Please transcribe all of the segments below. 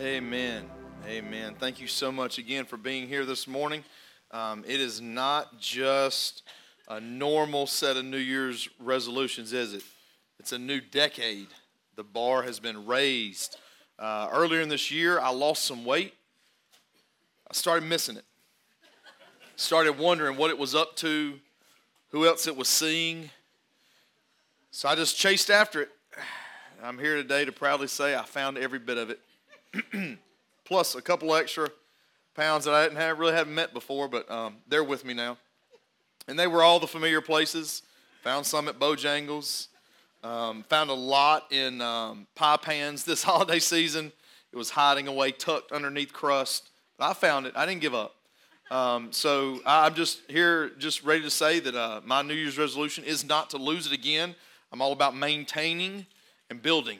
Amen. Amen. Thank you so much again for being here this morning. Um, it is not just a normal set of New Year's resolutions, is it? It's a new decade. The bar has been raised. Uh, earlier in this year, I lost some weight. I started missing it. Started wondering what it was up to, who else it was seeing. So I just chased after it. I'm here today to proudly say I found every bit of it. plus a couple extra pounds that I didn't have, really haven't met before, but um, they're with me now. And they were all the familiar places. Found some at Bojangles. Um, found a lot in um, pie pans this holiday season. It was hiding away, tucked underneath crust. But I found it. I didn't give up. Um, so I'm just here, just ready to say that uh, my New Year's resolution is not to lose it again. I'm all about maintaining and building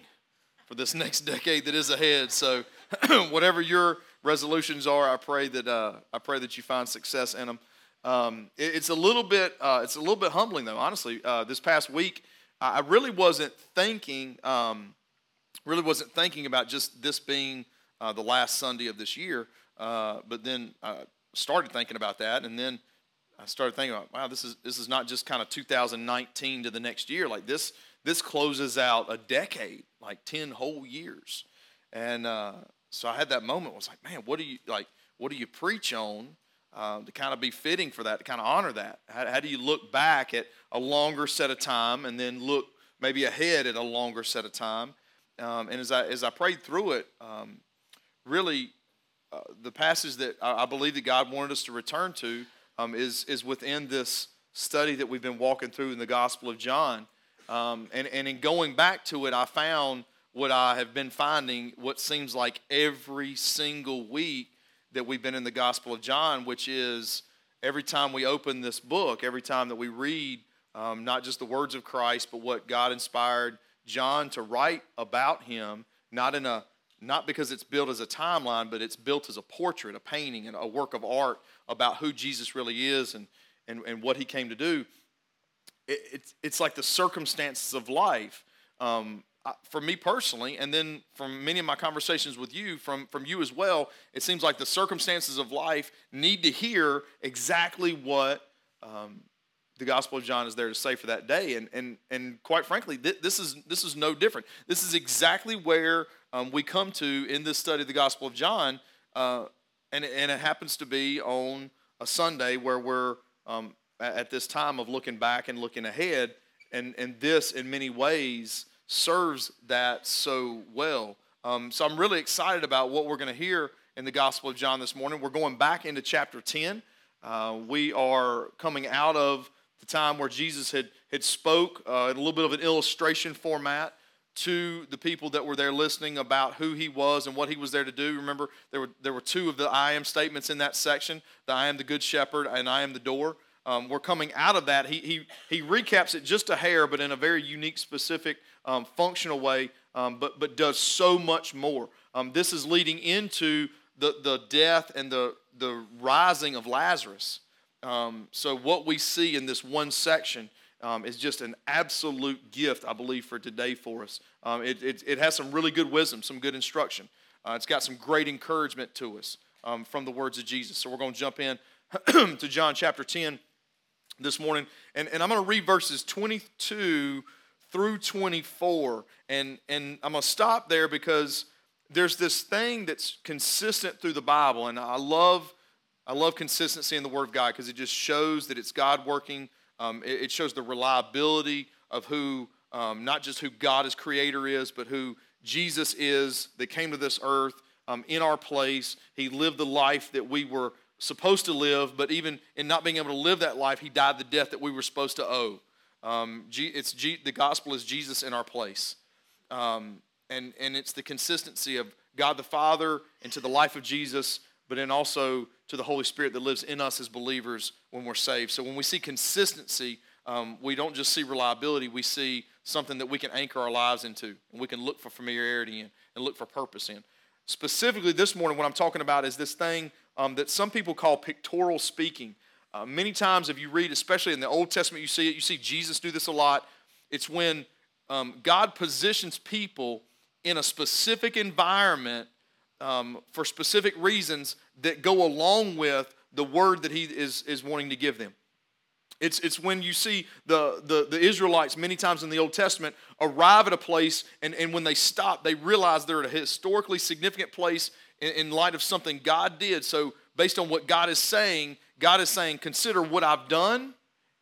for this next decade that is ahead. So, whatever your resolutions are, I pray that uh, I pray that you find success in them. Um, it, it's a little bit uh, it's a little bit humbling though. Honestly, uh, this past week, I really wasn't thinking um, really wasn't thinking about just this being uh, the last Sunday of this year. Uh, but then I started thinking about that, and then I started thinking about wow, this is this is not just kind of 2019 to the next year. Like this this closes out a decade, like 10 whole years. And uh, so I had that moment. I was like, man, what do you like? What do you preach on uh, to kind of be fitting for that, to kind of honor that? How, how, do you look back at a longer set of time and then look maybe ahead at a longer set of time? Um, and as I as I prayed through it, um, really, uh, the passage that I, I, believe that God wanted us to return to um, is is within this study that we've been walking through in the Gospel of John. Um, and, and in going back to it, I found what I have been finding, what seems like every single week that we've been in the Gospel of John, which is every time we open this book, every time that we read um, not just the words of Christ, but what God inspired John to write about him, not in a not because it's built as a timeline, but it's built as a portrait, a painting, and a work of art about who Jesus really is and, and, and what he came to do it, it's, it's like the circumstances of life. Um, for me personally, and then from many of my conversations with you, from, from you as well, it seems like the circumstances of life need to hear exactly what um, the Gospel of John is there to say for that day. And, and, and quite frankly, th- this, is, this is no different. This is exactly where um, we come to in this study of the Gospel of John. Uh, and, and it happens to be on a Sunday where we're um, at this time of looking back and looking ahead. And, and this, in many ways, serves that so well. Um, so I'm really excited about what we're going to hear in the Gospel of John this morning. We're going back into chapter 10. Uh, we are coming out of the time where Jesus had, had spoke uh, in a little bit of an illustration format to the people that were there listening about who he was and what he was there to do. Remember, there were, there were two of the I am statements in that section the I am the good shepherd and I am the door. Um, we're coming out of that. He, he, he recaps it just a hair, but in a very unique, specific, um, functional way, um, but, but does so much more. Um, this is leading into the, the death and the, the rising of Lazarus. Um, so, what we see in this one section um, is just an absolute gift, I believe, for today for us. It, it, it, has some really good wisdom, some good instruction. Uh, it's got some great encouragement to us from the words of Jesus. So, we're going to jump in to John chapter 10 this morning. And, and I'm going to read verses 22 through 24. And, and I'm going to stop there because there's this thing that's consistent through the Bible. And I love, I love consistency in the Word of God because it just shows that it's God working. Um, it, it, shows the reliability of who, um, not just who God as creator is, but who Jesus is that came to this earth um, in our place. He lived the life that we were supposed to live, but even in not being able to live that life, he died the death that we were supposed to owe. Um, it's the gospel is Jesus in our place. Um, and, and it's the consistency of God the Father into the life of Jesus, but then also to the Holy Spirit that lives in us as believers when we're saved. So when we see consistency, um, we don't just see reliability, we see something that we can anchor our lives into and we can look for familiarity in and look for purpose in. Specifically, this morning, what I'm talking about is this thing um, that some people call pictorial speaking. Uh, many times, if you read, especially in the Old Testament, you see it. You see Jesus do this a lot. It's when um, God positions people in a specific environment um, for specific reasons that go along with the word that he is, is wanting to give them. It's, it's when you see the, the, the Israelites many times in the Old Testament arrive at a place, and, and when they stop, they realize they're at a historically significant place in, in light of something God did. So, based on what God is saying, God is saying, consider what I've done,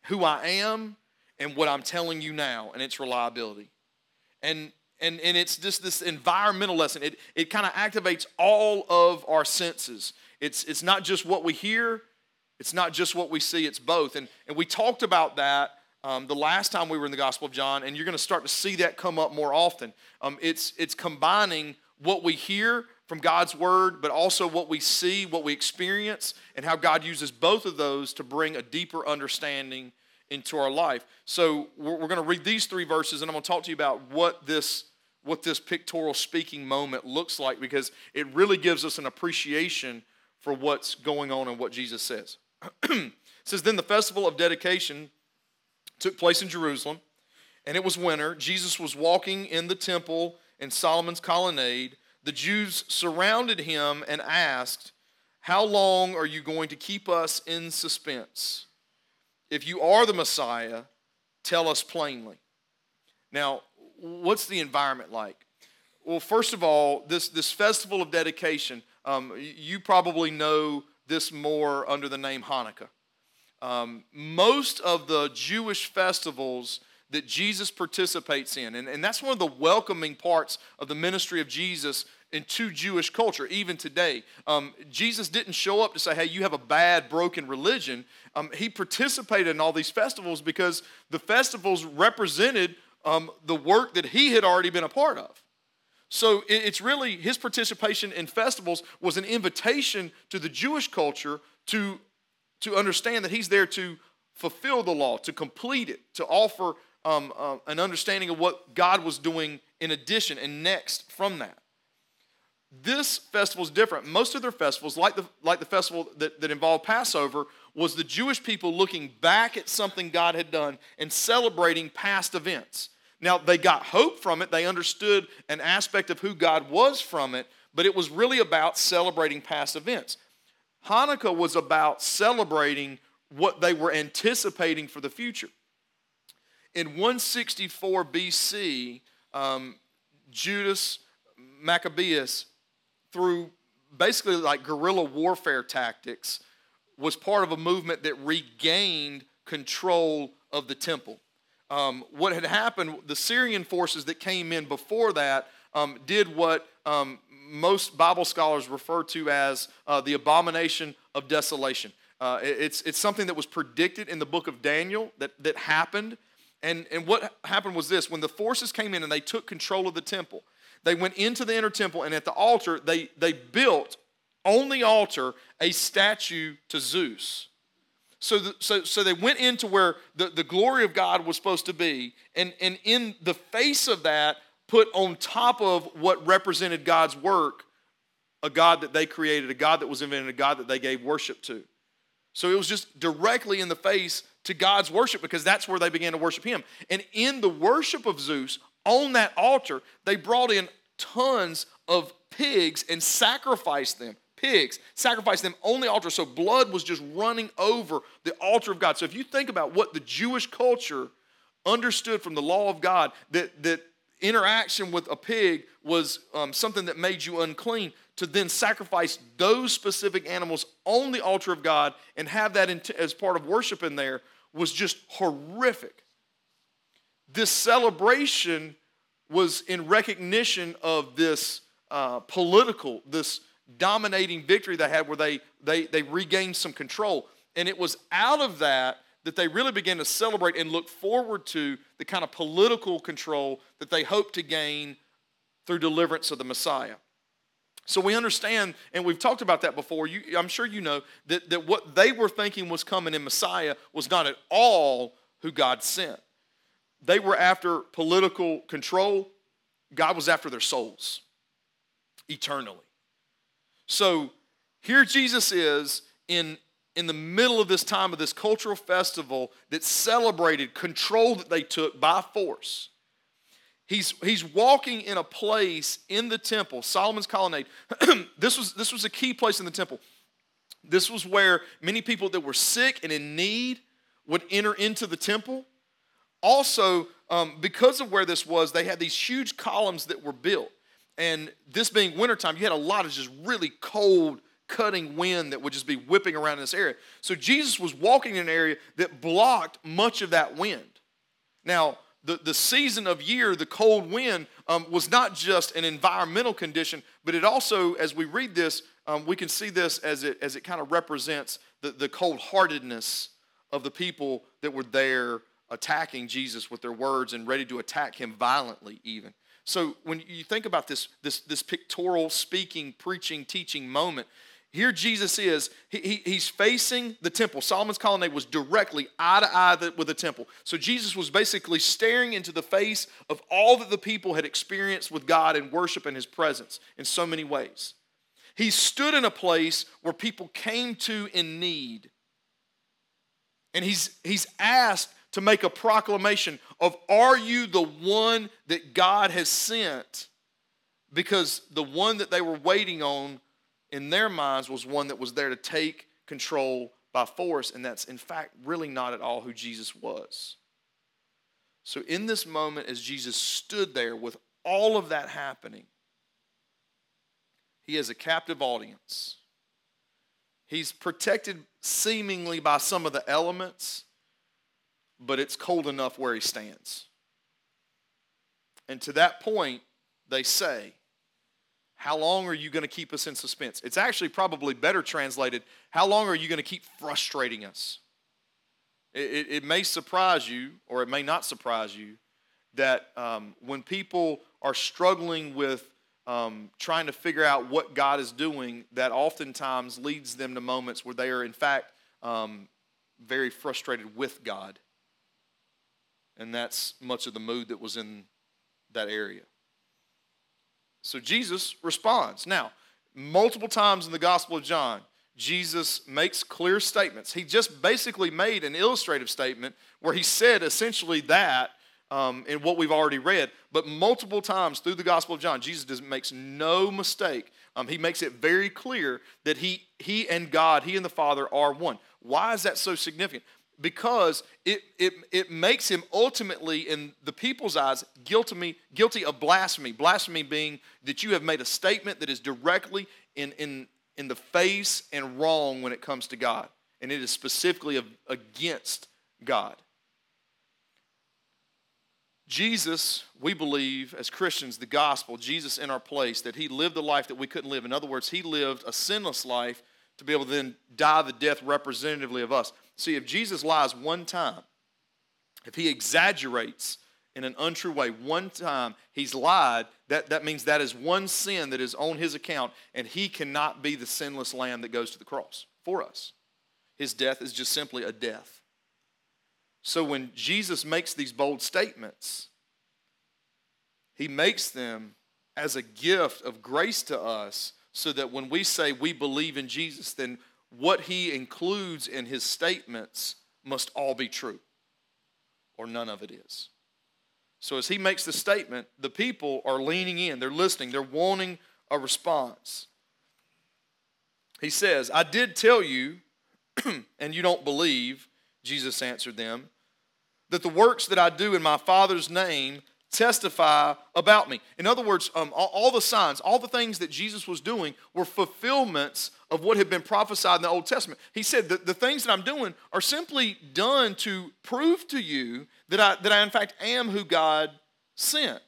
who I am, and what I'm telling you now, and its reliability. And and, and it's just this environmental lesson. It, it kind of activates all of our senses. It's, it's not just what we hear, it's not just what we see, it's both. And, and we talked about that um, the last time we were in the Gospel of John, and you're going to start to see that come up more often. Um, it's, it's combining what we hear from God's Word, but also what we see, what we experience, and how God uses both of those to bring a deeper understanding into our life. So we're, we're going to read these three verses, and I'm going to talk to you about what this what this pictorial speaking moment looks like because it really gives us an appreciation for what's going on and what Jesus says. says, Then the festival of dedication took place in Jerusalem, and it was winter. Jesus was walking in the temple in Solomon's colonnade. The Jews surrounded him and asked, How long are you going to keep us in suspense? If you are the Messiah, tell us plainly. Now, what's the environment like? Well, first of all, this, this festival of dedication, um, you probably know this more under the name Hanukkah. Um, most of the Jewish festivals that Jesus participates in, and, and that's one of the welcoming parts of the ministry of Jesus into Jewish culture, even today. Um, Jesus didn't show up to say, hey, you have a bad, broken religion. Um, he participated in all these festivals because the festivals represented um, the work that he had already been a part of. So it's really his participation in festivals was an invitation to the Jewish culture to, to understand that he's there to fulfill the law, to complete it, to offer um, uh, an understanding of what God was doing in addition and next from that. This festival is different. Most of their festivals, like the, like the festival that, that involved Passover, was the Jewish people looking back at something God had done and celebrating past events. Now, they got hope from it, they understood an aspect of who God was from it, but it was really about celebrating past events. Hanukkah was about celebrating what they were anticipating for the future. In 164 BC, um, Judas Maccabeus, through basically like guerrilla warfare tactics, was part of a movement that regained control of the temple um, what had happened, the Syrian forces that came in before that um, did what um, most Bible scholars refer to as uh, the abomination of desolation. Uh, it's, it's something that was predicted in the book of Daniel that, that happened. And, and what happened was this when the forces came in and they took control of the temple, they went into the inner temple, and at the altar, they, they built on the altar a statue to Zeus. So, the, so, so they went into where the, the glory of God was supposed to be, and, and in the face of that, put on top of what represented God's work, a God that they created, a God that was invented, a God that they gave worship to. So it was just directly in the face to God's worship because that's where they began to worship Him. And in the worship of Zeus, on that altar, they brought in tons of pigs and sacrificed them pigs, sacrificed them on the altar. So blood was just running over the altar of God. So if you think about what the Jewish culture understood from the law of God, that, that interaction with a pig was um, something that made you unclean, to then sacrifice those specific animals on the altar of God and have that as part of worship in there was just horrific. This celebration was in recognition of this uh, political, this dominating victory they had where they, they, they regained some control. And it was out of that that they really began to celebrate and look forward to the kind of political control that they hoped to gain through deliverance of the Messiah. So we understand, and we've talked about that before. You, I'm sure you know that, that what they were thinking was coming in Messiah was not at all who God sent. They were after political control, God was after their souls eternally. So here Jesus is in, in the middle of this time of this cultural festival that celebrated control that they took by force. He's, he's walking in a place in the temple, Solomon's colonnade. this, was, this was a key place in the temple. This was where many people that were sick and in need would enter into the temple. Also, um, because of where this was, they had these huge columns that were built. And this being wintertime, you had a lot of just really cold, cutting wind that would just be whipping around in this area. So Jesus was walking in an area that blocked much of that wind. Now, the, the season of year, the cold wind, um, was not just an environmental condition, but it also, as we read this, um, we can see this as it, as it kind of represents the, the cold heartedness of the people that were there attacking Jesus with their words and ready to attack him violently, even. So when you think about this, this, this pictorial speaking, preaching, teaching moment, here Jesus is. He, he, he's facing the temple. Solomon's colonnade was directly eye to eye with the temple. So Jesus was basically staring into the face of all that the people had experienced with God and worship in his presence in so many ways. He stood in a place where people came to in need. And he's, he's asked to make a proclamation of are you the one that God has sent? Because the one that they were waiting on in their minds was one that was there to take control by force, and that's in fact really not at all who Jesus was. So, in this moment, as Jesus stood there with all of that happening, he has a captive audience. He's protected seemingly by some of the elements, but it's cold enough where he stands. And to that point, they say, How long are you going to keep us in suspense? It's actually probably better translated, How long are you going to keep frustrating us? It, it, it, may surprise you, or it may not surprise you, that um, when people are struggling with um, trying to figure out what God is doing, that oftentimes leads them to moments where they are, in fact, um, very frustrated with God. And that's much of the mood that was in that area. So Jesus responds. Now, multiple times in the Gospel of John, Jesus makes clear statements. He just basically made an illustrative statement where he said essentially that um, in what we've already read. But multiple times through the Gospel of John, Jesus does, makes no mistake. Um, he makes it very clear that he, he and God, he and the Father are one. Why is that so significant? Because it, it, it makes him ultimately, in the people's eyes, guilty, guilty of blasphemy. Blasphemy being that you have made a statement that is directly in, in, in the face and wrong when it comes to God. And it is specifically against God. Jesus, we believe as Christians, the gospel, Jesus in our place, that he lived a life that we couldn't live. In other words, he lived a sinless life to be able to then die the death representatively of us. See, if Jesus lies one time, if he exaggerates in an untrue way one time, he's lied, that, that means that is one sin that is on his account, and he cannot be the sinless lamb that goes to the cross for us. His death is just simply a death. So when Jesus makes these bold statements, he makes them as a gift of grace to us so that when we say we believe in Jesus, then what he includes in his statements must all be true, or none of it is. So as he makes the statement, the people are leaning in, they're listening, they're wanting a response. He says, I did tell you, and you don't believe, Jesus answered them that the works that I do in my Father's name testify about me. In other words, um, all, all, the signs, all the things that Jesus was doing were fulfillments of what had been prophesied in the Old Testament. He said that the things that I'm doing are simply done to prove to you that I, that I in fact, am who God sent.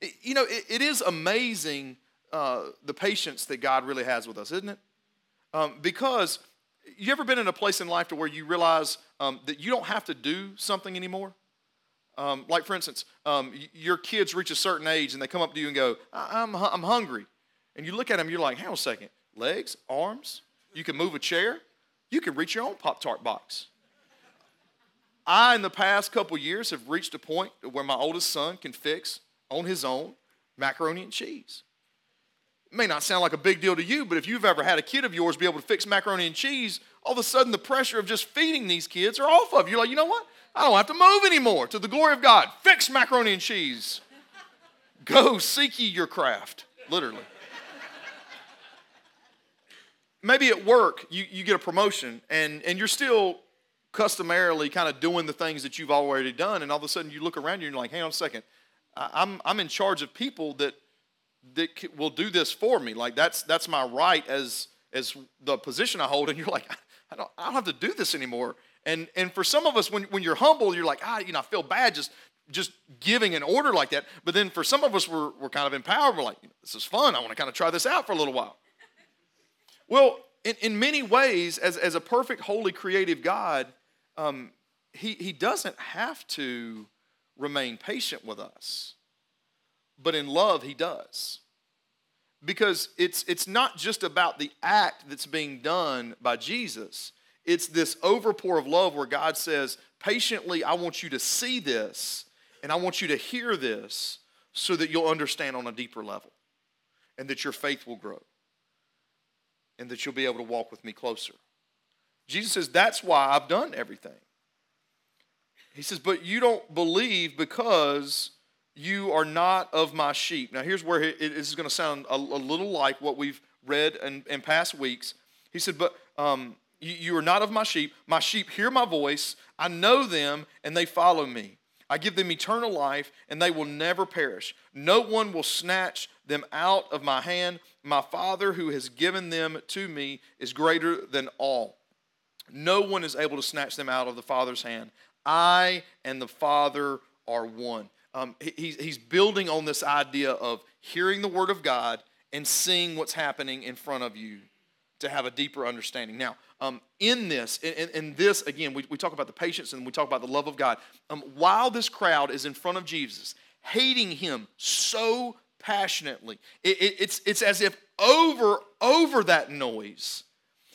It, you know, it, it is amazing uh, the patience that God really has with us, isn't it? Um, because you ever been in a place in life to where you realize um, that you don't have to do something anymore? Um, like, for instance, um, your kids reach a certain age and they come up to you and go, I'm, I'm hungry. And you look at them, you're like, hang on a second. Legs, arms, you can move a chair, you can reach your own Pop Tart box. I, in the past couple years, have reached a point where my oldest son can fix on his own macaroni and cheese. It may not sound like a big deal to you, but if you've ever had a kid of yours be able to fix macaroni and cheese, all of a sudden the pressure of just feeding these kids are off of you. You're like, you know what? I don't have to move anymore to the glory of God. Fix macaroni and cheese. Go seek ye your craft, literally. Maybe at work, you, you get a promotion and, and you're still customarily kind of doing the things that you've already done, and all of a sudden you look around you and you're like, hang on a second, I'm, I'm in charge of people that, that will do this for me. Like, that's, that's my right as, as the position I hold, and you're like, I don't, I don't have to do this anymore. And, and for some of us, when, when you're humble, you're like, ah, you know, I feel bad just, just giving an order like that. But then for some of us, we're, we're kind of empowered. We're like, this is fun. I want to kind of try this out for a little while. Well, in, in many ways, as, as a perfect, holy, creative God, um, he, he doesn't have to remain patient with us. But in love, he does. Because it's, it's not just about the act that's being done by Jesus, it's this overpour of love where God says, patiently, I want you to see this and I want you to hear this so that you'll understand on a deeper level and that your faith will grow and that you'll be able to walk with me closer. Jesus says, That's why I've done everything. He says, But you don't believe because you are not of my sheep. Now, here's where it is going to sound a, a, little like what we've read in, in past weeks. He said, But um, you, you are not of my sheep. My sheep hear my voice. I know them, and they follow me. I give them eternal life, and they will never perish. No one will snatch them out of my hand. My Father, who has given them to me, is greater than all. No one is able to snatch them out of the Father's hand. I and the Father are one. Um, he, he's building on this idea of hearing the Word of God and seeing what's happening in front of you to have a deeper understanding. Now, um, in this, in, in, this, again, we, we talk about the patience and we talk about the love of God. Um, while this crowd is in front of Jesus, hating him so passionately, it, it, it's, it's as if over, over that noise,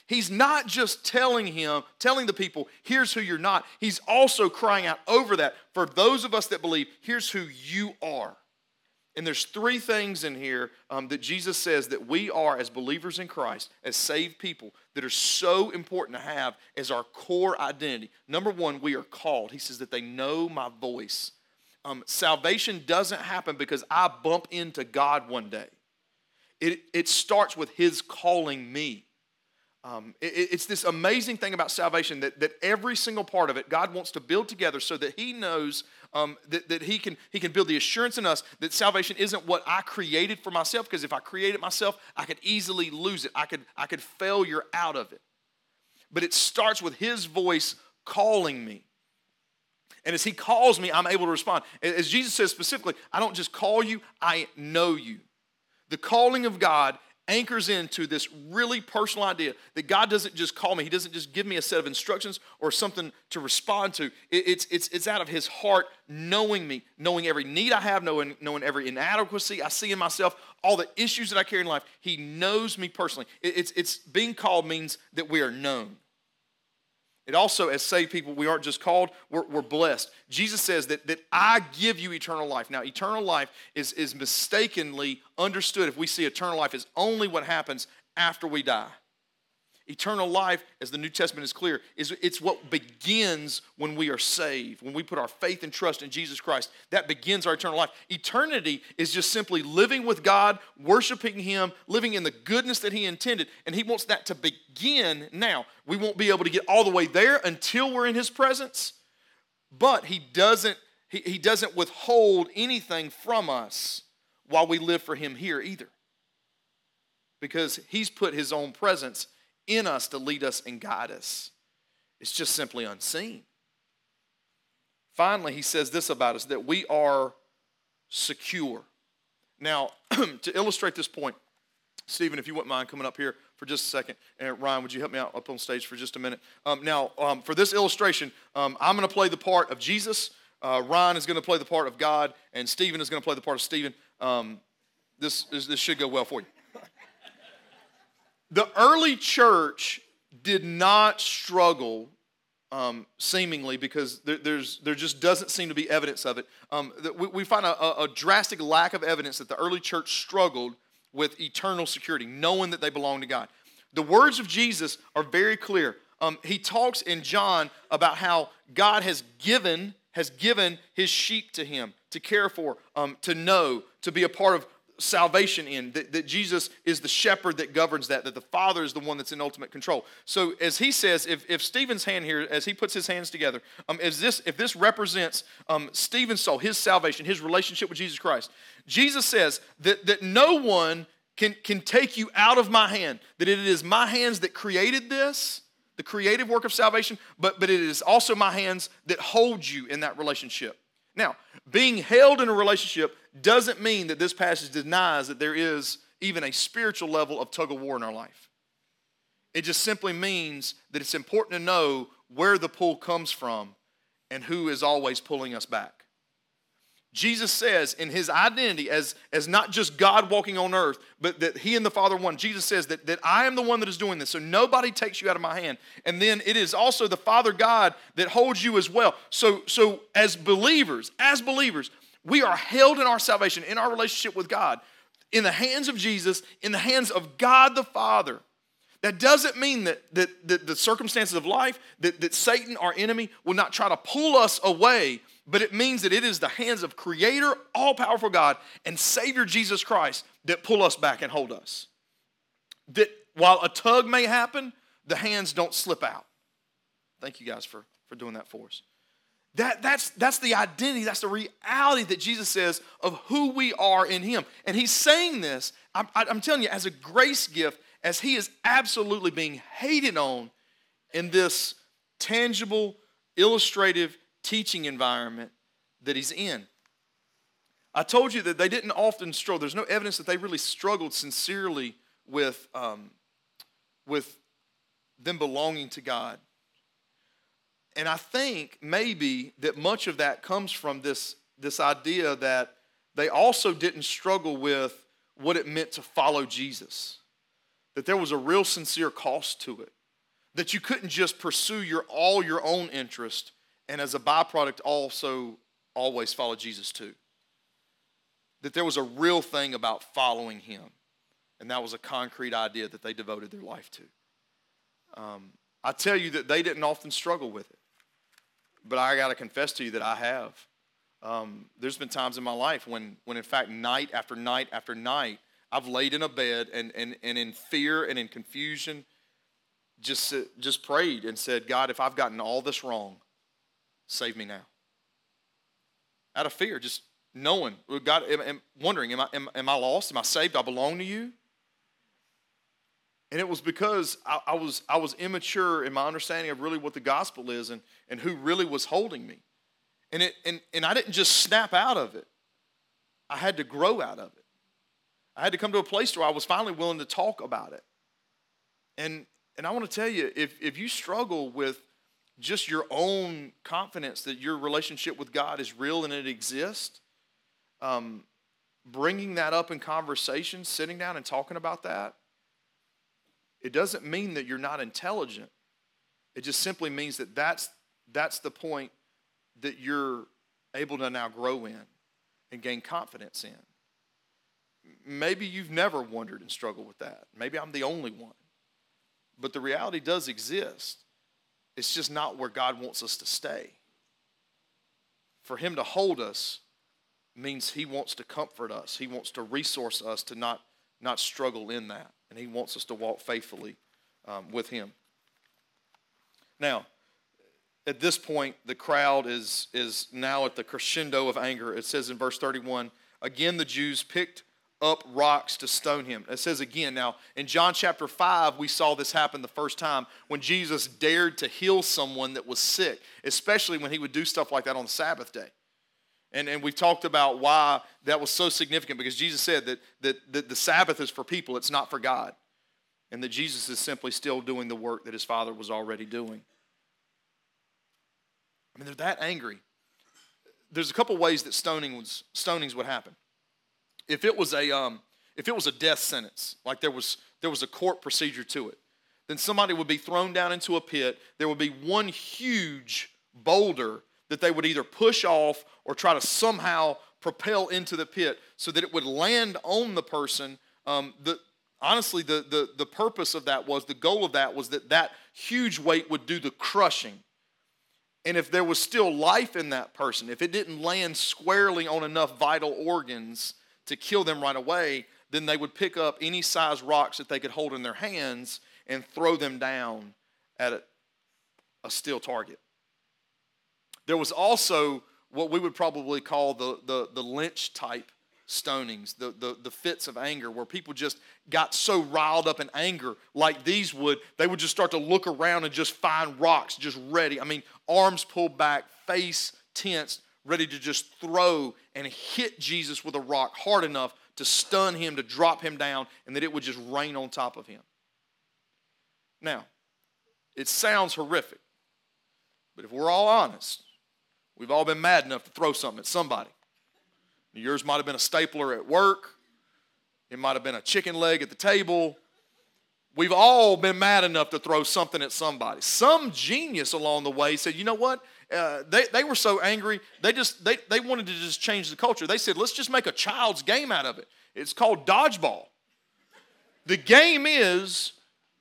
he's not just telling him, telling the people, here's who you're not. He's also crying out over that for those of us that believe, here's who you are. And there's three things in here um, that Jesus says that we are, as believers in Christ, as saved people, that are so important to have as our core identity. Number one, we are called. He says that they know my voice. Um, salvation doesn't happen because I bump into God one day, it, it starts with His calling me. Um, it, it's this amazing thing about salvation that, that every single part of it, God wants to build together so that He knows um, that, that he, can, he can build the assurance in us that salvation isn't what I created for myself, because if I create it myself, I could easily lose it. I could, I could failure out of it. But it starts with his voice calling me. And as he calls me, I'm able to respond. As Jesus says specifically, I don't just call you, I know you. The calling of God anchors into this really personal idea that God doesn't just call me, He doesn't just give me a set of instructions or something to respond to. It's, it's, it's out of His heart knowing me, knowing every need I have, knowing, knowing every inadequacy I see in myself, all the issues that I carry in life. He knows me personally. It's, it's being called means that we are known. It also, as saved people, we aren't just called, we're, we're, blessed. Jesus says that, that I give you eternal life. Now, eternal life is, is mistakenly understood if we see eternal life as only what happens after we die. Eternal life, as the New Testament is clear, is it's what begins when we are saved, when we put our faith and trust in Jesus Christ. That begins our eternal life. Eternity is just simply living with God, worshiping Him, living in the goodness that He intended, and He wants that to begin now. We won't be able to get all the way there until we're in His presence, but He doesn't, He, he doesn't withhold anything from us while we live for Him here either. Because He's put His own presence in us to lead us and guide us. It's just simply unseen. Finally, he says this about us that we are secure. Now, to illustrate this point, Stephen, if you wouldn't mind coming up here for just a second, and Ryan, would you help me out up on stage for just a minute? Um, now, um, for this illustration, um, I'm going to play the part of Jesus. Uh, Ryan is going to play the part of God, and Stephen is going to play the part of Stephen. Um, this, this, this should go well for you. The early church did not struggle um, seemingly because there, there's, there just doesn't seem to be evidence of it. Um, we, we, find a, a, drastic lack of evidence that the early church struggled with eternal security, knowing that they belong to God. The words of Jesus are very clear. Um, he talks in John about how God has given has given his sheep to him to care for, um, to know, to be a part of salvation in, that, that Jesus is the shepherd that governs that, that the Father is the one that's in ultimate control. So as he says, if, if Stephen's hand here, as he puts his hands together, um, is this, if this represents um, Stephen's soul, his salvation, his relationship with Jesus Christ, Jesus says that, that no one can, can take you out of my hand, that it is my hands that created this, the creative work of salvation, but, but it is also my hands that hold you in that relationship. Now, being held in a relationship doesn't mean that this passage denies that there is even a spiritual level of tug of war in our life. It just simply means that it's important to know where the pull comes from and who is always pulling us back. Jesus says in his identity as, as not just God walking on earth, but that he and the Father one. Jesus says that, that I am the one that is doing this, so nobody takes you out of my hand. And then it is also the Father God that holds you as well. So, so as believers, as believers, we are held in our salvation, in our relationship with God, in the hands of Jesus, in the hands of God the Father. That doesn't mean that, that, that the circumstances of life, that, that Satan, our enemy, will not try to pull us away, but it means that it is the hands of Creator, all powerful God, and Savior Jesus Christ that pull us back and hold us. That while a tug may happen, the hands don't slip out. Thank you guys for, for doing that for us. That, that's, that's the identity, that's the reality that Jesus says of who we are in Him. And He's saying this, I'm, I'm telling you, as a grace gift, as He is absolutely being hated on in this tangible, illustrative teaching environment that He's in. I told you that they didn't often struggle. There's no evidence that they really struggled sincerely with, um, with them belonging to God. And I think maybe that much of that comes from this, this idea that they also didn't struggle with what it meant to follow Jesus, that there was a real sincere cost to it, that you couldn't just pursue your, all your own interest and as a byproduct also always follow Jesus too. That there was a real thing about following him, and that was a concrete idea that they devoted their life to. Um, I tell you that they didn't often struggle with it. But I got to confess to you that I have. Um, there's been times in my life when, when, in fact, night after night after night, I've laid in a bed and, and, and in fear and in confusion, just, just prayed and said, God, if I've gotten all this wrong, save me now. Out of fear, just knowing, God, am, wondering, am I, am, am I lost? Am I saved? I belong to you? And it was because I, I, was, I was immature in my understanding of really what the gospel is and, and who really was holding me. And, it, and, and I didn't just snap out of it, I had to grow out of it. I had to come to a place where I was finally willing to talk about it. And, and I want to tell you if, if you struggle with just your own confidence that your relationship with God is real and it exists, um, bringing that up in conversation, sitting down and talking about that, it doesn't mean that you're not intelligent. It just simply means that that's, that's the point that you're able to now grow in and gain confidence in. Maybe you've never wondered and struggled with that. Maybe I'm the only one. But the reality does exist. It's just not where God wants us to stay. For Him to hold us means He wants to comfort us, He wants to resource us to not, not struggle in that and He wants us to walk faithfully um, with Him. Now, at this point, the crowd is, is now at the crescendo of anger. It says in verse 31 again, the Jews picked up rocks to stone him. It says again. Now, in John chapter 5, we saw this happen the first time when Jesus dared to heal someone that was sick, especially when he would do stuff like that on the Sabbath day. And, and we've talked about why that was so significant because Jesus said that, that, that the Sabbath is for people, it's not for God. And that Jesus is simply still doing the work that his Father was already doing. I mean, they're that angry. There's a couple ways that stoning was, stonings would happen. If it was a, um, if it was a death sentence, like there was, there was a court procedure to it, then somebody would be thrown down into a pit. There would be one huge boulder that they would either push off or try to somehow propel into the pit so that it would land on the person. Um, the, honestly, the, the, the purpose of that was, the goal of that was that that huge weight would do the crushing. And if there was still life in that person, if it didn't land squarely on enough vital organs to kill them right away, then they would pick up any size rocks that they could hold in their hands and throw them down at a, a still target. There was also what we would probably call the, the, the lynch type stonings, the, the, the fits of anger, where people just got so riled up in anger, like these would, they would just start to look around and just find rocks just ready. I mean, arms pulled back, face tensed, ready to just throw and hit Jesus with a rock hard enough to stun him, to drop him down, and that it would just rain on top of him. Now, it sounds horrific, but if we're all honest, we've all been mad enough to throw something at somebody. Yours might have been a stapler at work, it might have been a chicken leg at the table. We've all been mad enough to throw something at somebody. Some genius along the way said, you know what? Uh, they, they were so angry, they just they, they wanted to just change the culture. They said, let's just make a child's game out of it. It's called dodgeball. The game is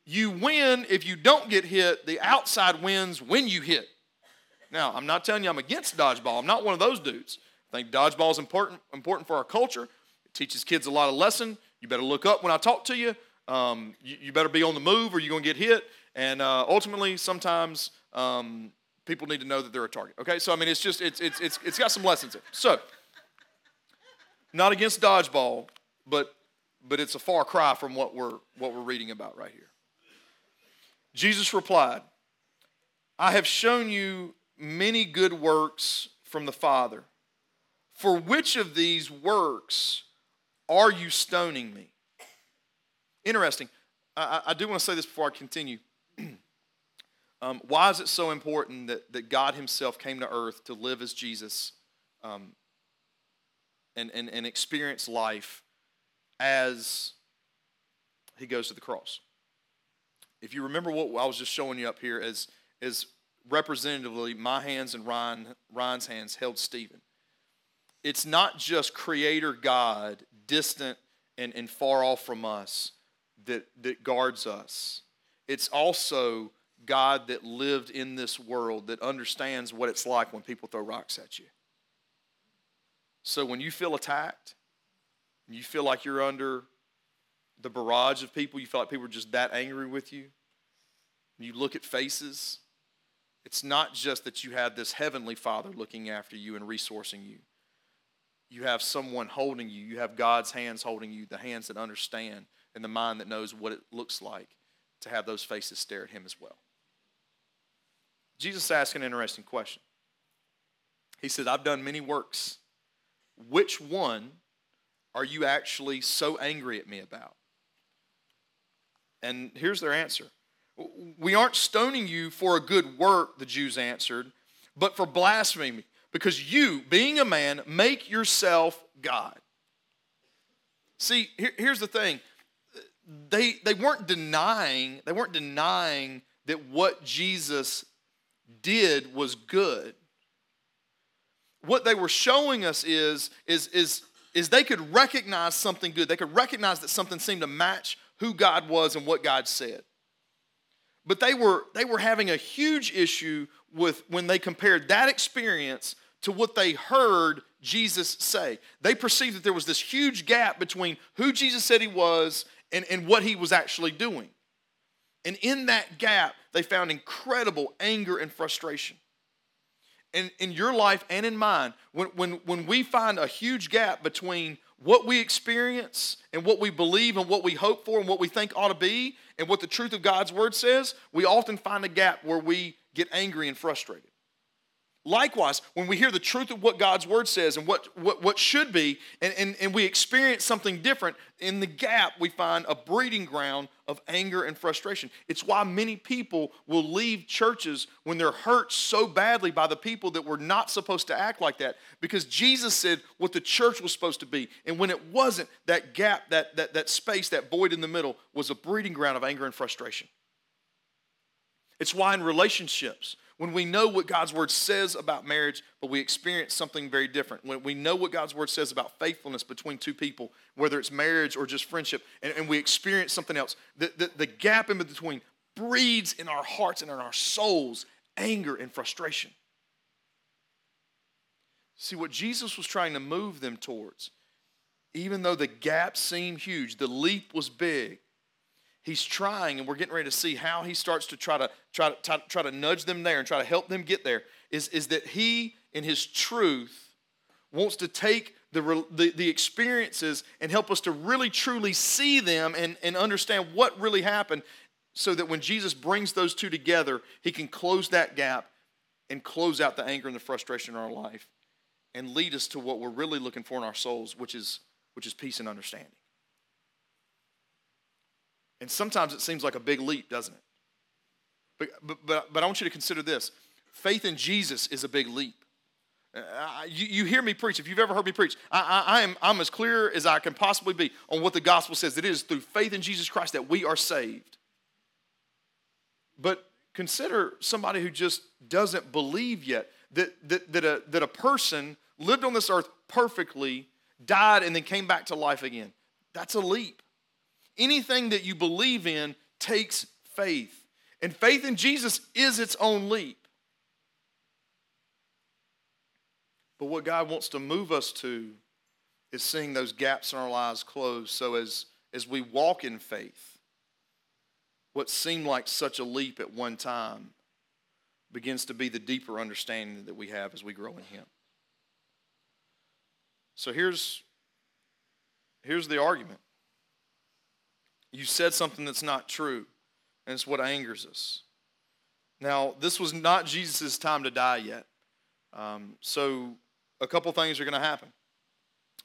you win if you don't get hit, the outside wins when you hit. Now, I'm not telling you I'm against dodgeball. I'm not one of those dudes. I think dodgeball is important, important for our culture. It teaches kids a lot of lesson. You better look up when I talk to you. Um, you, you, better be on the move or you're going to get hit. And uh, ultimately, sometimes um, people need to know that they're a target. Okay, so I mean, it's just it's it's it's it's got some lessons in. It. So, not against dodgeball, but but it's a far cry from what we're what we're reading about right here. Jesus replied, "I have shown you many good works from the Father. For which of these works are you stoning me? Interesting. I, I do want to say this before I continue. um, why is it so important that, that God Himself came to earth to live as Jesus um, and, and, and experience life as He goes to the cross? If you remember what I was just showing you up here as, as representatively, my hands and Ryan, Ryan's hands held Stephen it's not just creator God, distant and, and far off from us, that, that guards us. It's also God that lived in this world that understands what it's like when people throw rocks at you. So when you feel attacked, you feel like you're under the barrage of people, you feel like people are just that angry with you, you look at faces, it's not just that you have this heavenly Father looking after you and resourcing you you have someone holding you. You have God's hands holding you, the hands that understand and the mind that knows what it looks like to have those faces stare at Him as well. Jesus asked an interesting question. He said, I've done many works. Which one are you actually so angry at me about? And here's their answer We aren't stoning you for a good work, the Jews answered, but for blasphemy because you, being a man, make yourself God. See, here, here's the thing. They, they weren't denying, they weren't denying that what Jesus did was good. What they were showing us is, is, is, is they could recognize something good. They could recognize that something seemed to match who God was and what God said. But they were, they were having a huge issue with when they compared that experience to what they heard Jesus say. They perceived that there was this huge gap between who Jesus said he was and, and what he was actually doing. And in that gap, they found incredible anger and frustration. And in your life and in mine, when, when, when we find a huge gap between what we experience and what we believe and what we hope for and what we think ought to be and what the truth of God's word says, we often find a gap where we get angry and frustrated. Likewise, when we hear the truth of what God's word says and what, what, what should be, and, and, and we experience something different, in the gap we find a breeding ground of anger and frustration. It's why many people will leave churches when they're hurt so badly by the people that were not supposed to act like that. Because Jesus said what the church was supposed to be. And when it wasn't, that gap, that, that, that space, that void in the middle was a breeding ground of anger and frustration. It's why in relationships, when we know what God's word says about marriage, but we experience something very different. When we know what God's word says about faithfulness between two people, whether it's marriage or just friendship, and, and we experience something else, the, the, the gap in between breeds in our hearts and in our souls anger and frustration. See, what Jesus was trying to move them towards, even though the gap seemed huge, the leap was big, he's trying, and we're getting ready to see how he starts to try to try to try, try to nudge them there and try to help them get there. Is, is that he, in his truth, wants to take the, the, the experiences and help us to really truly see them and, and understand what really happened so that when Jesus brings those two together, he can close that gap and close out the anger and the frustration in our life and lead us to what we're really looking for in our souls, which is, which is peace and understanding. And sometimes it seems like a big leap, doesn't it? But, but, but, but I want you to consider this faith in Jesus is a big leap. Uh, you, you, hear me preach. If you've ever heard me preach, I, I, I, am, I'm as clear as I can possibly be on what the gospel says. It is through faith in Jesus Christ that we are saved. But consider somebody who just doesn't believe yet that, that, that, a, that a person lived on this earth perfectly, died, and then came back to life again. That's a leap. Anything that you believe in takes faith. And faith in Jesus is its own leap. But what God wants to move us to is seeing those gaps in our lives close. So as, as we walk in faith, what seemed like such a leap at one time begins to be the deeper understanding that we have as we grow in Him. So here's, here's the argument you said something that's not true, and it's what angers us. Now, this was not Jesus' time to die yet. Um, so, a couple things are going to happen.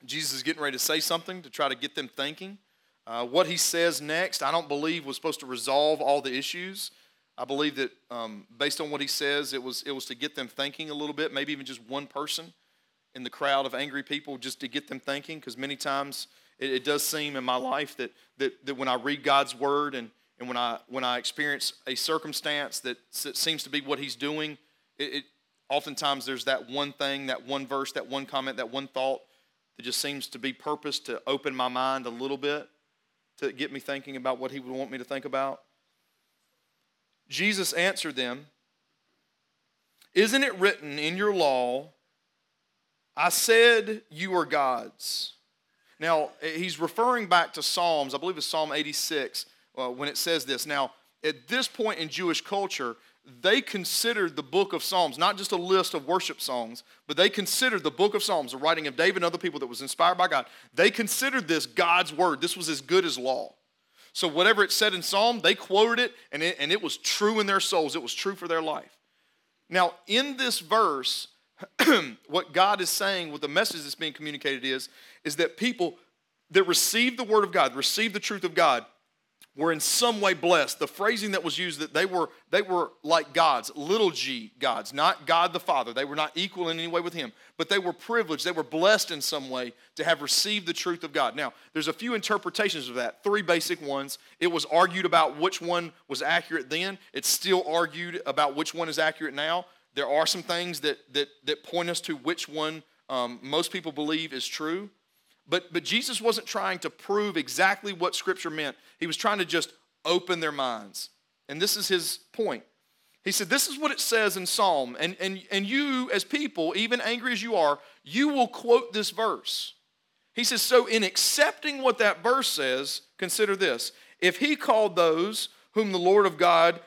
Jesus is getting ready to say something to try to get them thinking. Uh, what he says next, I don't believe was supposed to resolve all the issues. I believe that um, based on what he says, it was, it was to get them thinking a little bit, maybe even just one person in the crowd of angry people, just to get them thinking, because many times it, it, does seem in my life that, that, that when I read God's word and, and when, I, when I experience a circumstance that seems to be what he's doing, it, it oftentimes there's that one thing, that one verse, that one comment, that one thought that just seems to be purpose to open my mind a little bit to get me thinking about what he would want me to think about. Jesus answered them, Isn't it written in your law, I said you are gods? Now, he's referring back to Psalms, I believe it's Psalm 86, uh, when it says this. Now, at this point in Jewish culture, they considered the book of Psalms not just a list of worship songs, but they considered the book of Psalms, the writing of David and other people that was inspired by God. They considered this God's word. This was as good as law. So, whatever it said in Psalm, they quoted it and, it, and it was true in their souls. It was true for their life. Now, in this verse, what God is saying, what the message that's being communicated is, is that people that receive the word of God, receive the truth of God, were in some way blessed. The phrasing that was used that they were they were like gods, little g gods, not God the Father. They were not equal in any way with him, but they were privileged. They were blessed in some way to have received the truth of God. Now, there's a few interpretations of that. Three basic ones. It was argued about which one was accurate then. It's still argued about which one is accurate now. There are some things that that that point us to which one um, most people believe is true. But, but Jesus wasn't trying to prove exactly what Scripture meant. He was trying to just open their minds. And this is his point. He said, This is what it says in Psalm. And, and, and you, as people, even angry as you are, you will quote this verse. He says, So in accepting what that verse says, consider this. If he called those whom the Lord of God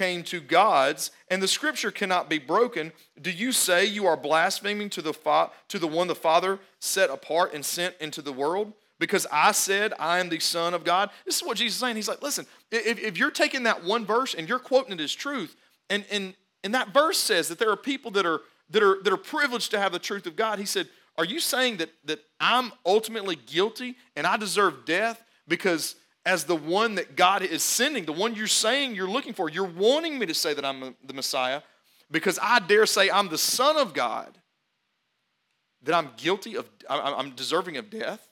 came to gods, and the scripture cannot be broken, do you say you are blaspheming to the, fa- to the one the Father set apart and sent into the world? Because I said I am the Son of God. This is what Jesus is saying. He's like, listen, if, if you're taking that one verse and you're quoting it as truth, and, and, and that verse says that there are people that are, that, are, that are privileged to have the truth of God, he said, are you saying that, that I'm ultimately guilty and I deserve death because as the one that God is sending, the one you're saying you're looking for. You're wanting me to say that I'm the Messiah because I dare say I'm the Son of God, that I'm guilty of, I'm deserving of death.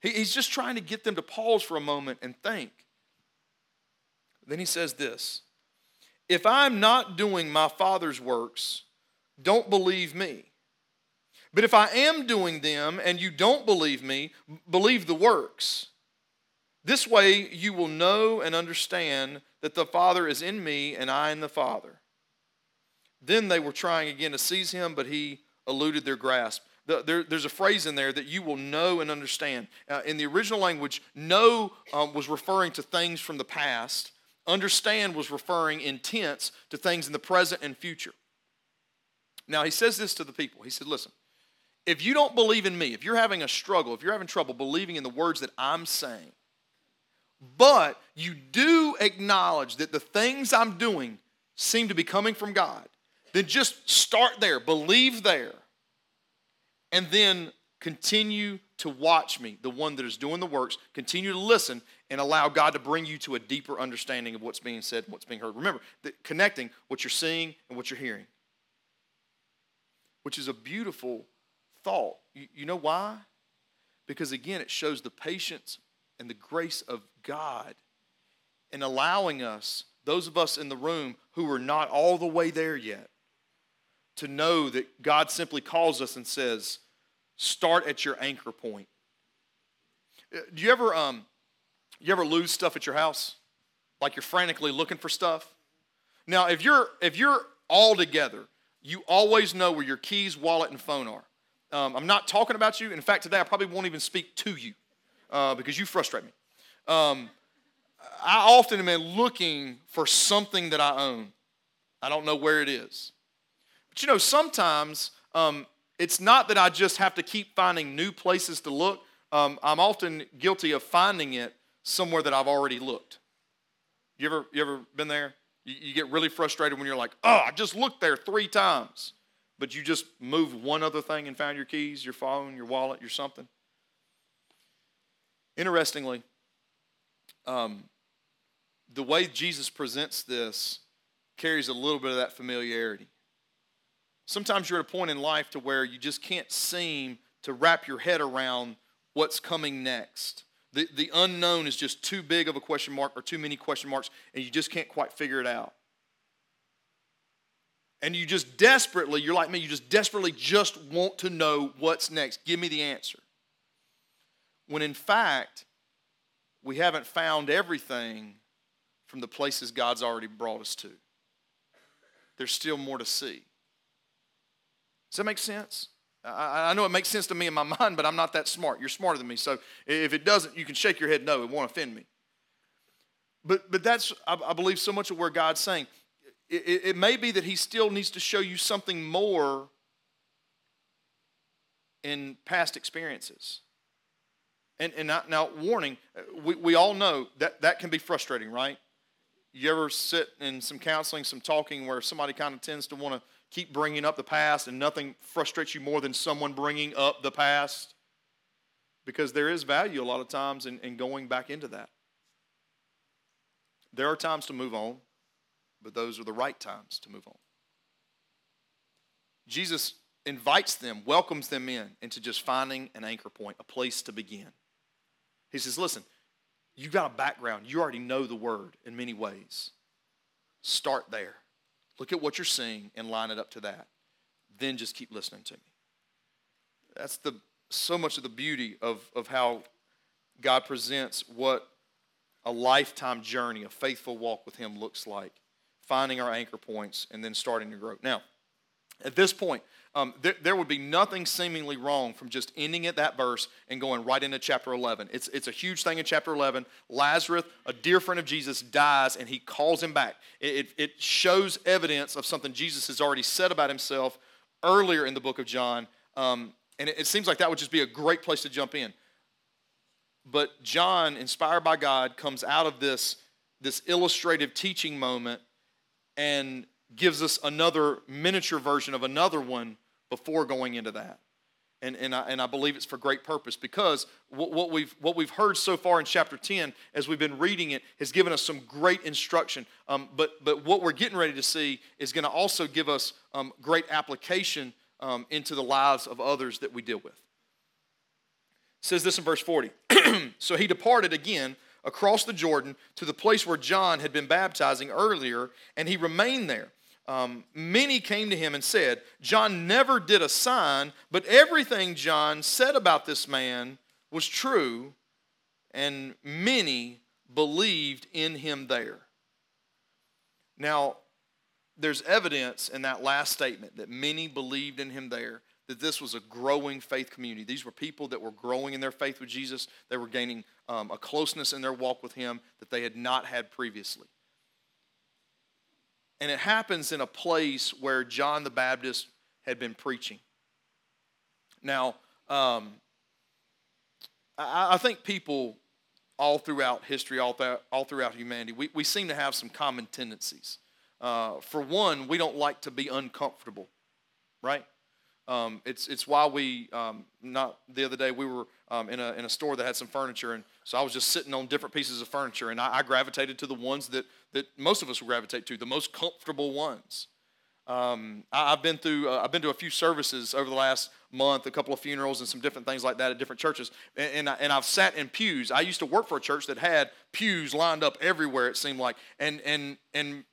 He's just trying to get them to pause for a moment and think. Then he says this If I'm not doing my Father's works, don't believe me. But if I am doing them and you don't believe me, believe the works this way you will know and understand that the Father is in me and I in the Father. Then they were trying again to seize him, but he eluded their grasp. the, there, there's a phrase in there that you will know and understand. Uh, in the original language, know um, was referring to things from the past, understand was referring in tense to things in the present and future. Now, he says this to the people. He said, Listen, if you don't believe in me, if you're having a struggle, if you're having trouble believing in the words that I'm saying, but you do acknowledge that the things I'm doing seem to be coming from God, then just start there, believe there, and then continue to watch me, the one that is doing the works. Continue to listen and allow God to bring you to a deeper understanding of what's being said and what's being heard. Remember, connecting what you're seeing and what you're hearing, which is a beautiful thought. You, you know why? Because again, it shows the patience and the grace of God in allowing us, those of us in the room who are not all the way there yet, to know that God simply calls us and says, start at your anchor point. Uh, do you ever, um, you ever lose stuff at your house? Like you're frantically looking for stuff? Now, if you're, if you're all together, you always know where your keys, wallet, and phone are. Um, I'm not talking about you. In fact, today I probably won't even speak to you uh, because you frustrate me. Um, I often am looking for something that I own. I don't know where it is. But you know, sometimes um, it's not that I just have to keep finding new places to look. Um, I'm often guilty of finding it somewhere that I've already looked. You ever, you ever been there? You, you get really frustrated when you're like, oh, I just looked there three times but you just moved one other thing and found your keys, your phone, your wallet, your something. Interestingly, um, the way Jesus presents this carries a little bit of that familiarity. Sometimes you're at a point in life to where you just can't seem to wrap your head around what's coming next. The, the unknown is just too big of a question mark or too many question marks, and you just can't quite figure it out and you just desperately, you're like me, you just desperately just want to know what's next. Give me the answer. When in fact, we haven't found everything from the places God's already brought us to. There's still more to see. Does that make sense? I, know it makes sense to me in my mind, but I'm not that smart. You're smarter than me. So if it doesn't, you can shake your head no, it won't offend me. But, but that's, I, I believe, so much of where God's saying, it, it may be that he still needs to show you something more in past experiences. And, and now, now, warning, uh, we, we all know that that can be frustrating, right? You ever sit in some counseling, some talking where somebody kind of tends to want to keep bringing up the past and nothing frustrates you more than someone bringing up the past? Because there is value a lot of times in, in going back into that. There are times to move on, but those are the right times to move on. Jesus invites them, welcomes them in into just finding an anchor point, a place to begin. He says, Listen, you've got a background. You already know the word in many ways. Start there. Look at what you're seeing and line it up to that. Then just keep listening to me. That's the so much of the beauty of, of how God presents what a lifetime journey, a faithful walk with Him looks like finding our anchor points, and then starting to grow. Now, at this point, um, there, there, would be nothing seemingly wrong from just ending at that verse and going right into chapter 11. It's, it's a huge thing in chapter 11. Lazarus, a dear friend of Jesus, dies and he calls him back. It, it, it shows evidence of something Jesus has already said about himself earlier in the book of John. Um, and it, it seems like that would just be a great place to jump in. But John, inspired by God, comes out of this, this illustrative teaching moment and gives us another miniature version of another one before going into that. And, and, I, and I believe it's for great purpose because what, what, we've, what we've heard so far in chapter 10 as we've been reading it has given us some great instruction. Um, but, but what we're getting ready to see is going to also give us um, great application um, into the lives of others that we deal with. It says this in verse 40. so he departed again across the Jordan to the place where John had been baptizing earlier, and he remained there. Um, many came to him and said, John never did a sign, but everything John said about this man was true, and many believed in him there. Now, there's evidence in that last statement that many believed in him there that this was a growing faith community. These were people that were growing in their faith with Jesus. They were gaining um, a closeness in their walk with Him that they had not had previously. And it happens in a place where John the Baptist had been preaching. Now, um, I, I, think people all throughout history, all, th- all throughout humanity, we, we seem to have some common tendencies. Uh, for one, we don't like to be uncomfortable, right? Um, it's, it's why we, um, not the other day, we were um, in, a, in a store that had some furniture, and so I was just sitting on different pieces of furniture, and I, I gravitated to the ones that, that most of us gravitate to, the most comfortable ones. Um, I, have been through, uh, I've been to a few services over the last month, a couple of funerals and some different things like that at different churches, and, and, I, and I've sat in pews. I used to work for a church that had pews lined up everywhere, it seemed like, and, and, and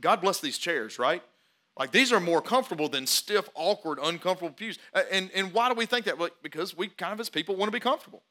God bless these chairs, right? Like these are more comfortable than stiff, awkward, uncomfortable pews. And, and why do we think that? Well, because we kind of as people want to be comfortable.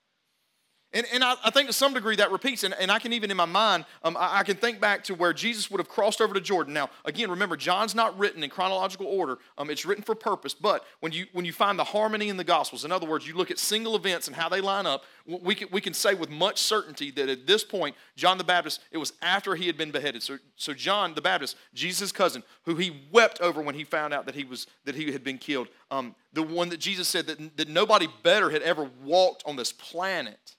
And, and I, I, think to some degree that repeats, and, and I can even in my mind, um, I, I, can think back to where Jesus would have crossed over to Jordan. Now, again, remember, John's not written in chronological order, um, it's written for purpose. But when you, when you find the harmony in the Gospels, in other words, you look at single events and how they line up, we can, we can say with much certainty that at this point, John the Baptist, it was after he had been beheaded. So, so John the Baptist, Jesus' cousin, who he wept over when he found out that he, was, that he had been killed, um, the one that Jesus said that, that nobody better had ever walked on this planet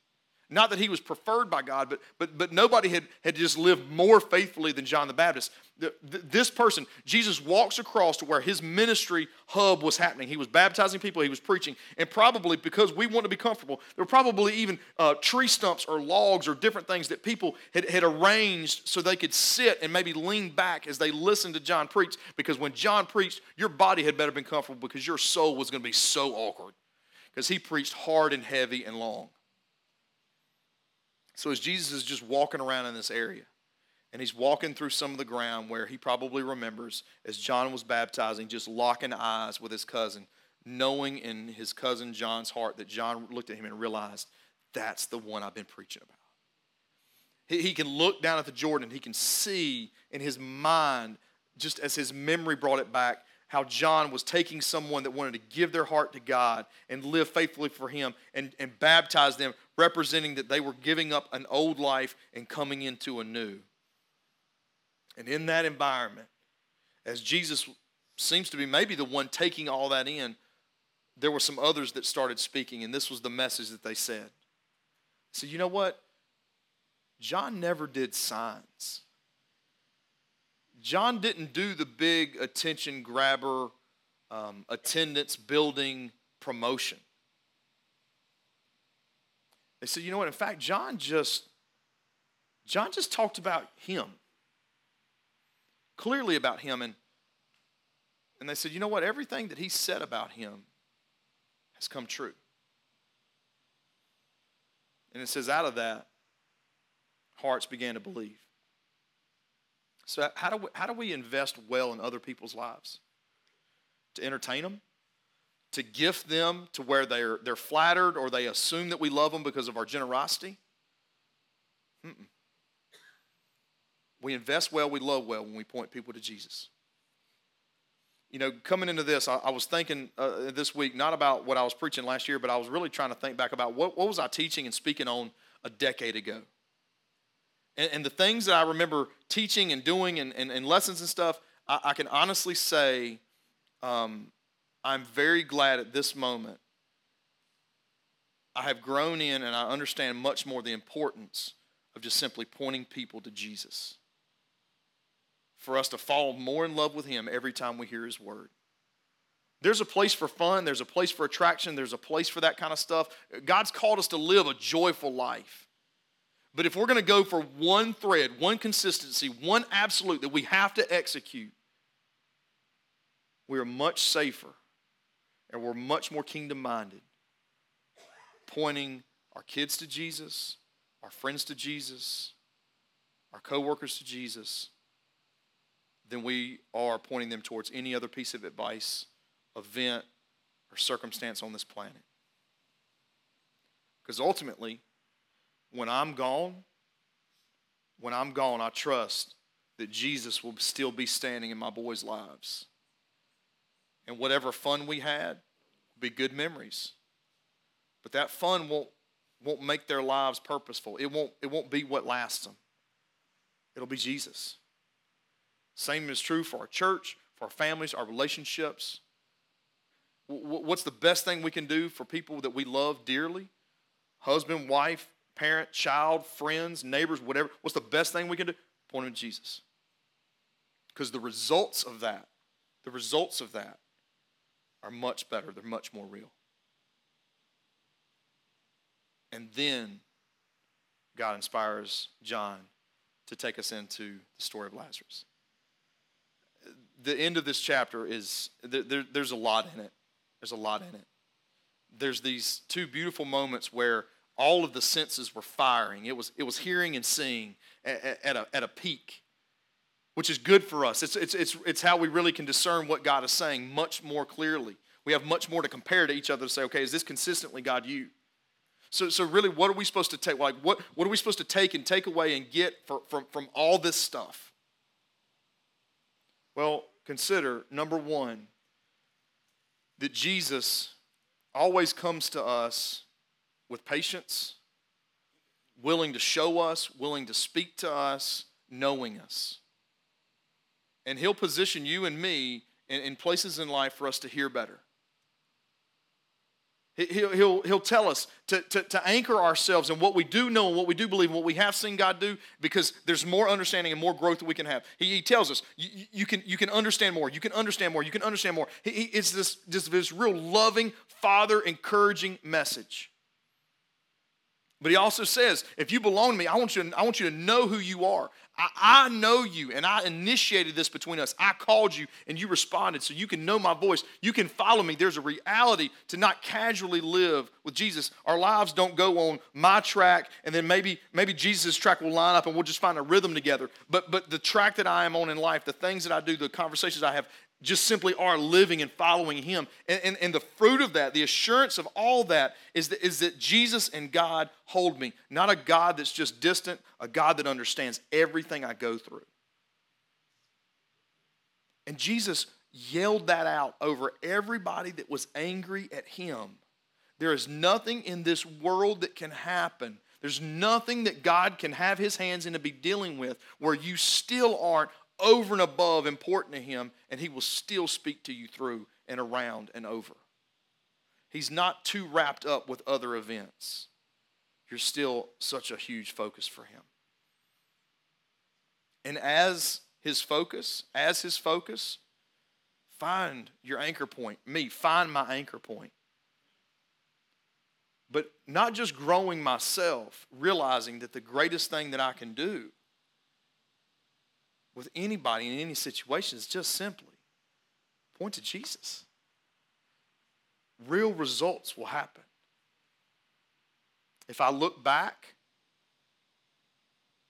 not that he was preferred by God, but, but, but nobody had, had just lived more faithfully than John the Baptist. The, the, this person, Jesus walks across to where his ministry hub was happening. He was baptizing people, he was preaching. And probably because we want to be comfortable, there were probably even uh, tree stumps or logs or different things that people had, had arranged so they could sit and maybe lean back as they listened to John preach. Because when John preached, your body had better been comfortable because your soul was going to be so awkward. Because he preached hard and heavy and long. So as Jesus is just walking around in this area, and he's walking through some of the ground where he probably remembers as John was baptizing, just locking eyes with his cousin, knowing in his cousin John's heart that John looked at him and realized that's the one I've been preaching about. He, he can look down at the Jordan, he can see in his mind, just as his memory brought it back, how John was taking someone that wanted to give their heart to God and live faithfully for Him and, and baptize them, representing that they were giving up an old life and coming into a new. And in that environment, as Jesus seems to be maybe the one taking all that in, there were some others that started speaking, and this was the message that they said. So, you know what? John never did signs. John didn't do the big attention grabber, um, attendance building promotion. They said, you know what? In fact, John just John just talked about him. Clearly about him. And, and they said, you know what? Everything that he said about him has come true. And it says, out of that, hearts began to believe. So, how do we, how do we invest well in other people's lives? To entertain them? To gift them to where they're, they're flattered or they assume that we love them because of our generosity? Mm-mm. We invest well, we love well when we point people to Jesus. You know, coming into this, I, I was thinking uh, this week not about what I was preaching last year, but I was really trying to think back about what, what was I teaching and speaking on a decade ago. And, and the things that I remember teaching and doing and, and, and lessons and stuff, I, I can honestly say um, I'm very glad at this moment. I have grown in and I understand much more the importance of just simply pointing people to Jesus. For us to fall more in love with Him every time we hear His word. There's a place for fun, there's a place for attraction, there's a place for that kind of stuff. God's called us to live a joyful life. But if we're going to go for one thread, one consistency, one absolute that we have to execute, we are much safer and we're much more kingdom minded, pointing our kids to Jesus, our friends to Jesus, our coworkers to Jesus, than we are pointing them towards any other piece of advice, event, or circumstance on this planet. Because ultimately, when I'm gone, when I'm gone, I trust that Jesus will still be standing in my boys' lives. And whatever fun we had, will be good memories. But that fun won't, won't make their lives purposeful. It won't, it won't be what lasts them. It'll be Jesus. Same is true for our church, for our families, our relationships. What's the best thing we can do for people that we love dearly? Husband, wife, parent, child, friends, neighbors, whatever. What's the best thing we can do? Point them to Jesus. Because the results of that, the results of that are much better. They're much more real. And then God inspires John to take us into the story of Lazarus. The end of this chapter is, there, there's a lot in it. There's a lot in it. There's these two beautiful moments where all of the senses were firing. It was, it was hearing and seeing at, at, a, at a peak, which is good for us. It's, it's, it's, it's how we really can discern what God is saying much more clearly. We have much more to compare to each other to say, okay, is this consistently God you? So, so really, what are we supposed to take? Like, what, what are we supposed to take and take away and get for, from, from all this stuff? Well, consider number one, that Jesus always comes to us with patience, willing to show us, willing to speak to us, knowing us. And He'll position you and me in, in places in life for us to hear better. He'll, he'll, he'll tell us to, to, to anchor ourselves in what we do know and what we do believe and what we have seen God do because there's more understanding and more growth that we can have. He, he tells us you, you, can, you can understand more, you can understand more, you can understand more. He, it's this, this, this real loving, father encouraging message. But he also says, if you belong to me, I want you to, I want you to know who you are. I, I, know you, and I initiated this between us. I called you, and you responded, so you can know my voice. You can follow me. There's a reality to not casually live with Jesus. Our lives don't go on my track, and then maybe maybe Jesus' track will line up, and we'll just find a rhythm together. But but the track that I am on in life, the things that I do, the conversations I have, just simply are living and following Him. And, and, and, the fruit of that, the assurance of all that, is that, is that Jesus and God hold me. Not a God that's just distant, a God that understands everything I go through. And Jesus yelled that out over everybody that was angry at Him. There is nothing in this world that can happen. There's nothing that God can have His hands in to be dealing with where you still aren't over and above important to him, and he will still speak to you through and around and over. He's not too wrapped up with other events. You're still such a huge focus for him. And as his focus, as his focus, find your anchor point. Me, find my anchor point. But not just growing myself, realizing that the greatest thing that I can do with anybody in any situation is just simply point to Jesus. Real results will happen. If I look back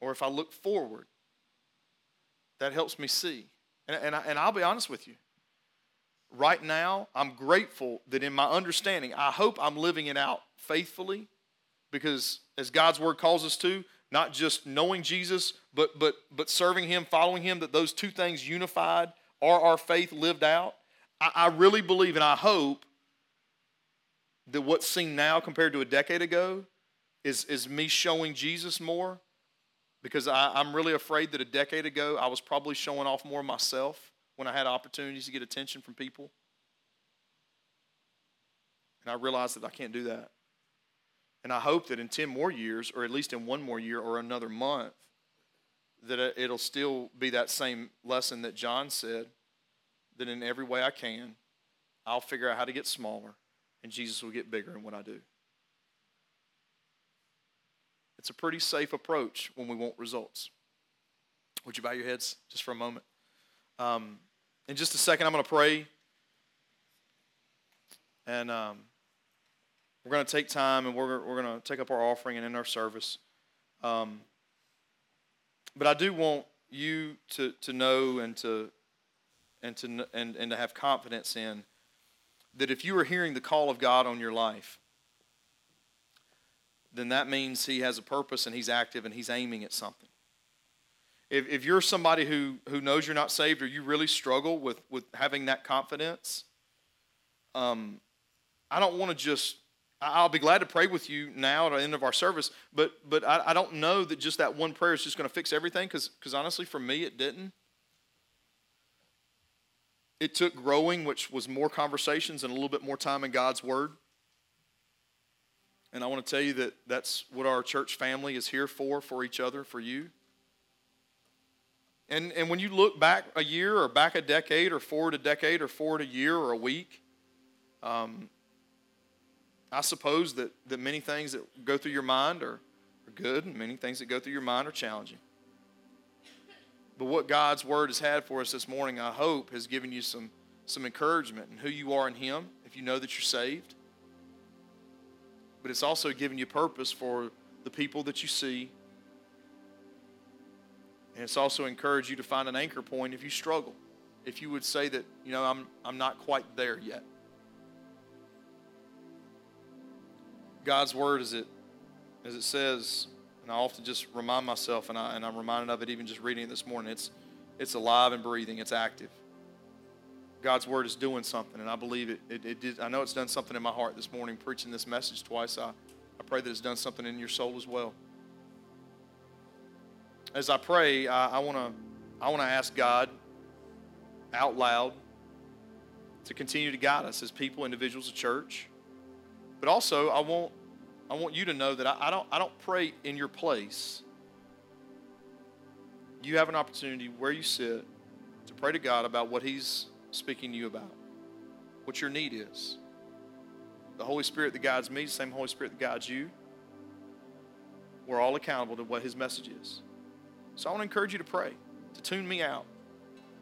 or if I look forward, that helps me see. And, and, I, and I'll be honest with you. Right now, I'm grateful that in my understanding, I hope I'm living it out faithfully because as God's word calls us to, not just knowing Jesus, but but but serving Him, following Him. That those two things unified are our faith lived out. I, I really believe and I hope that what's seen now compared to a decade ago is is me showing Jesus more, because I, I'm really afraid that a decade ago I was probably showing off more myself when I had opportunities to get attention from people. And I realized that I can't do that. And I hope that in 10 more years, or at least in one more year or another month, that it'll still be that same lesson that John said that in every way I can, I'll figure out how to get smaller, and Jesus will get bigger in what I do. It's a pretty safe approach when we want results. Would you bow your heads just for a moment? Um, in just a second, I'm going to pray. And. Um, we're going to take time and we're, we're going to take up our offering and end our service. Um, but I do want you to, to know and to, and, to, and, and to have confidence in that if you are hearing the call of God on your life, then that means He has a purpose and He's active and He's aiming at something. If, if you're somebody who, who knows you're not saved or you really struggle with, with having that confidence, um, I don't want to just I'll be glad to pray with you now at the end of our service, but but I, I don't know that just that one prayer is just going to fix everything because because honestly, for me, it didn't. It took growing, which was more conversations and a little bit more time in God's Word. And I want to tell you that that's what our church family is here for, for each other, for you. And, and when you look back a year or back a decade or forward a decade or forward a year or a week, um, I suppose that, that many things that go through your mind are, are good and many things that go through your mind are challenging. But what God's word has had for us this morning, I hope, has given you some, some encouragement in who you are in Him, if you know that you're saved. But it's also given you purpose for the people that you see. And it's also encouraged you to find an anchor point if you struggle. If you would say that, you know, I'm, I'm not quite there yet. God's word, as it, as it says, and I often just remind myself, and, I, and I'm reminded of it even just reading it this morning, it's, it's alive and breathing, it's active. God's word is doing something, and I believe it, it, it did. I know it's done something in my heart this morning preaching this message twice. I, I pray that it's done something in your soul as well. As I pray, I, want to I wanna ask God out loud to continue to guide us as people, individuals, a church. But also, I want, I want you to know that I, I, don't, I don't pray in your place. You have an opportunity where you sit to pray to God about what He's speaking to you about, what your need is. The Holy Spirit that guides me, the same Holy Spirit that guides you. We're all accountable to what His message is. So I want to encourage you to pray, to tune me out,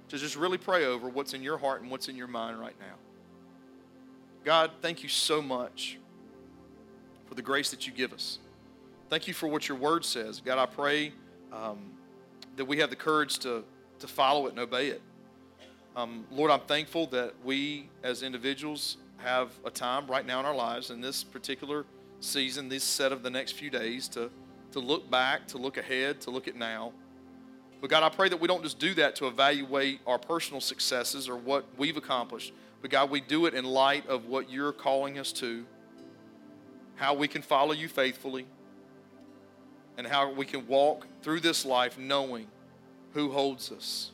to just really pray over what's in your heart and what's in your mind right now. God, thank you so much for the grace that you give us. Thank you for what your word says. God, I pray um, that we have the courage to, to follow it and obey it. Um, Lord, I'm thankful that we as individuals have a time right now in our lives in this particular season, this set of the next few days, to, to look back, to look ahead, to look at now. But God, I pray that we don't just do that to evaluate our personal successes or what we've accomplished, but God, we do it in light of what you're calling us to how we can follow you faithfully, and how we can walk through this life knowing who holds us.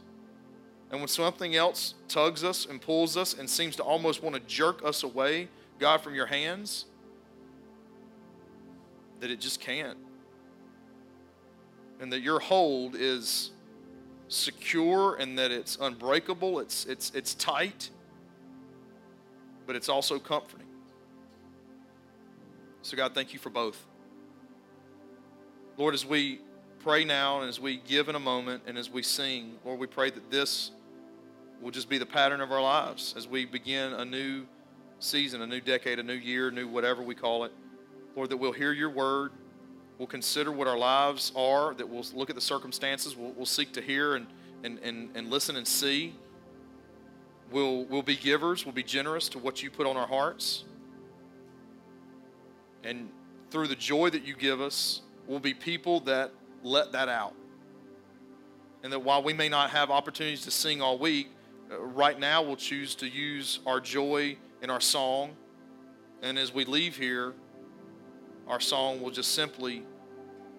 And when something else tugs us and pulls us and seems to almost want to jerk us away, God, from your hands, that it just can't. And that your hold is secure and that it's unbreakable, it's, it's, it's tight, but it's also comforting. So, God, thank you for both. Lord, as we pray now and as we give in a moment and as we sing, Lord, we pray that this will just be the pattern of our lives as we begin a new season, a new decade, a new year, new whatever we call it. Lord, that we'll hear your word. We'll consider what our lives are, that we'll look at the circumstances. We'll, we'll seek to hear and, and, and, and listen and see. We'll, we'll be givers. We'll be generous to what you put on our hearts. And through the joy that you give us, we'll be people that let that out. And that while we may not have opportunities to sing all week, uh, right now we'll choose to use our joy in our song. And as we leave here, our song will just simply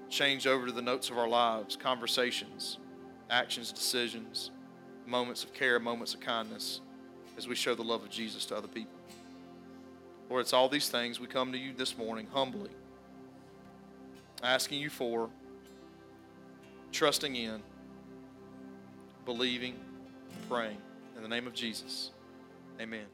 change over to the notes of our lives, conversations, actions, decisions, moments of care, moments of kindness as we show the love of Jesus to other people. Lord, it's all these things we come to you this morning humbly, asking you for, trusting in, believing, praying. In the name of Jesus, amen.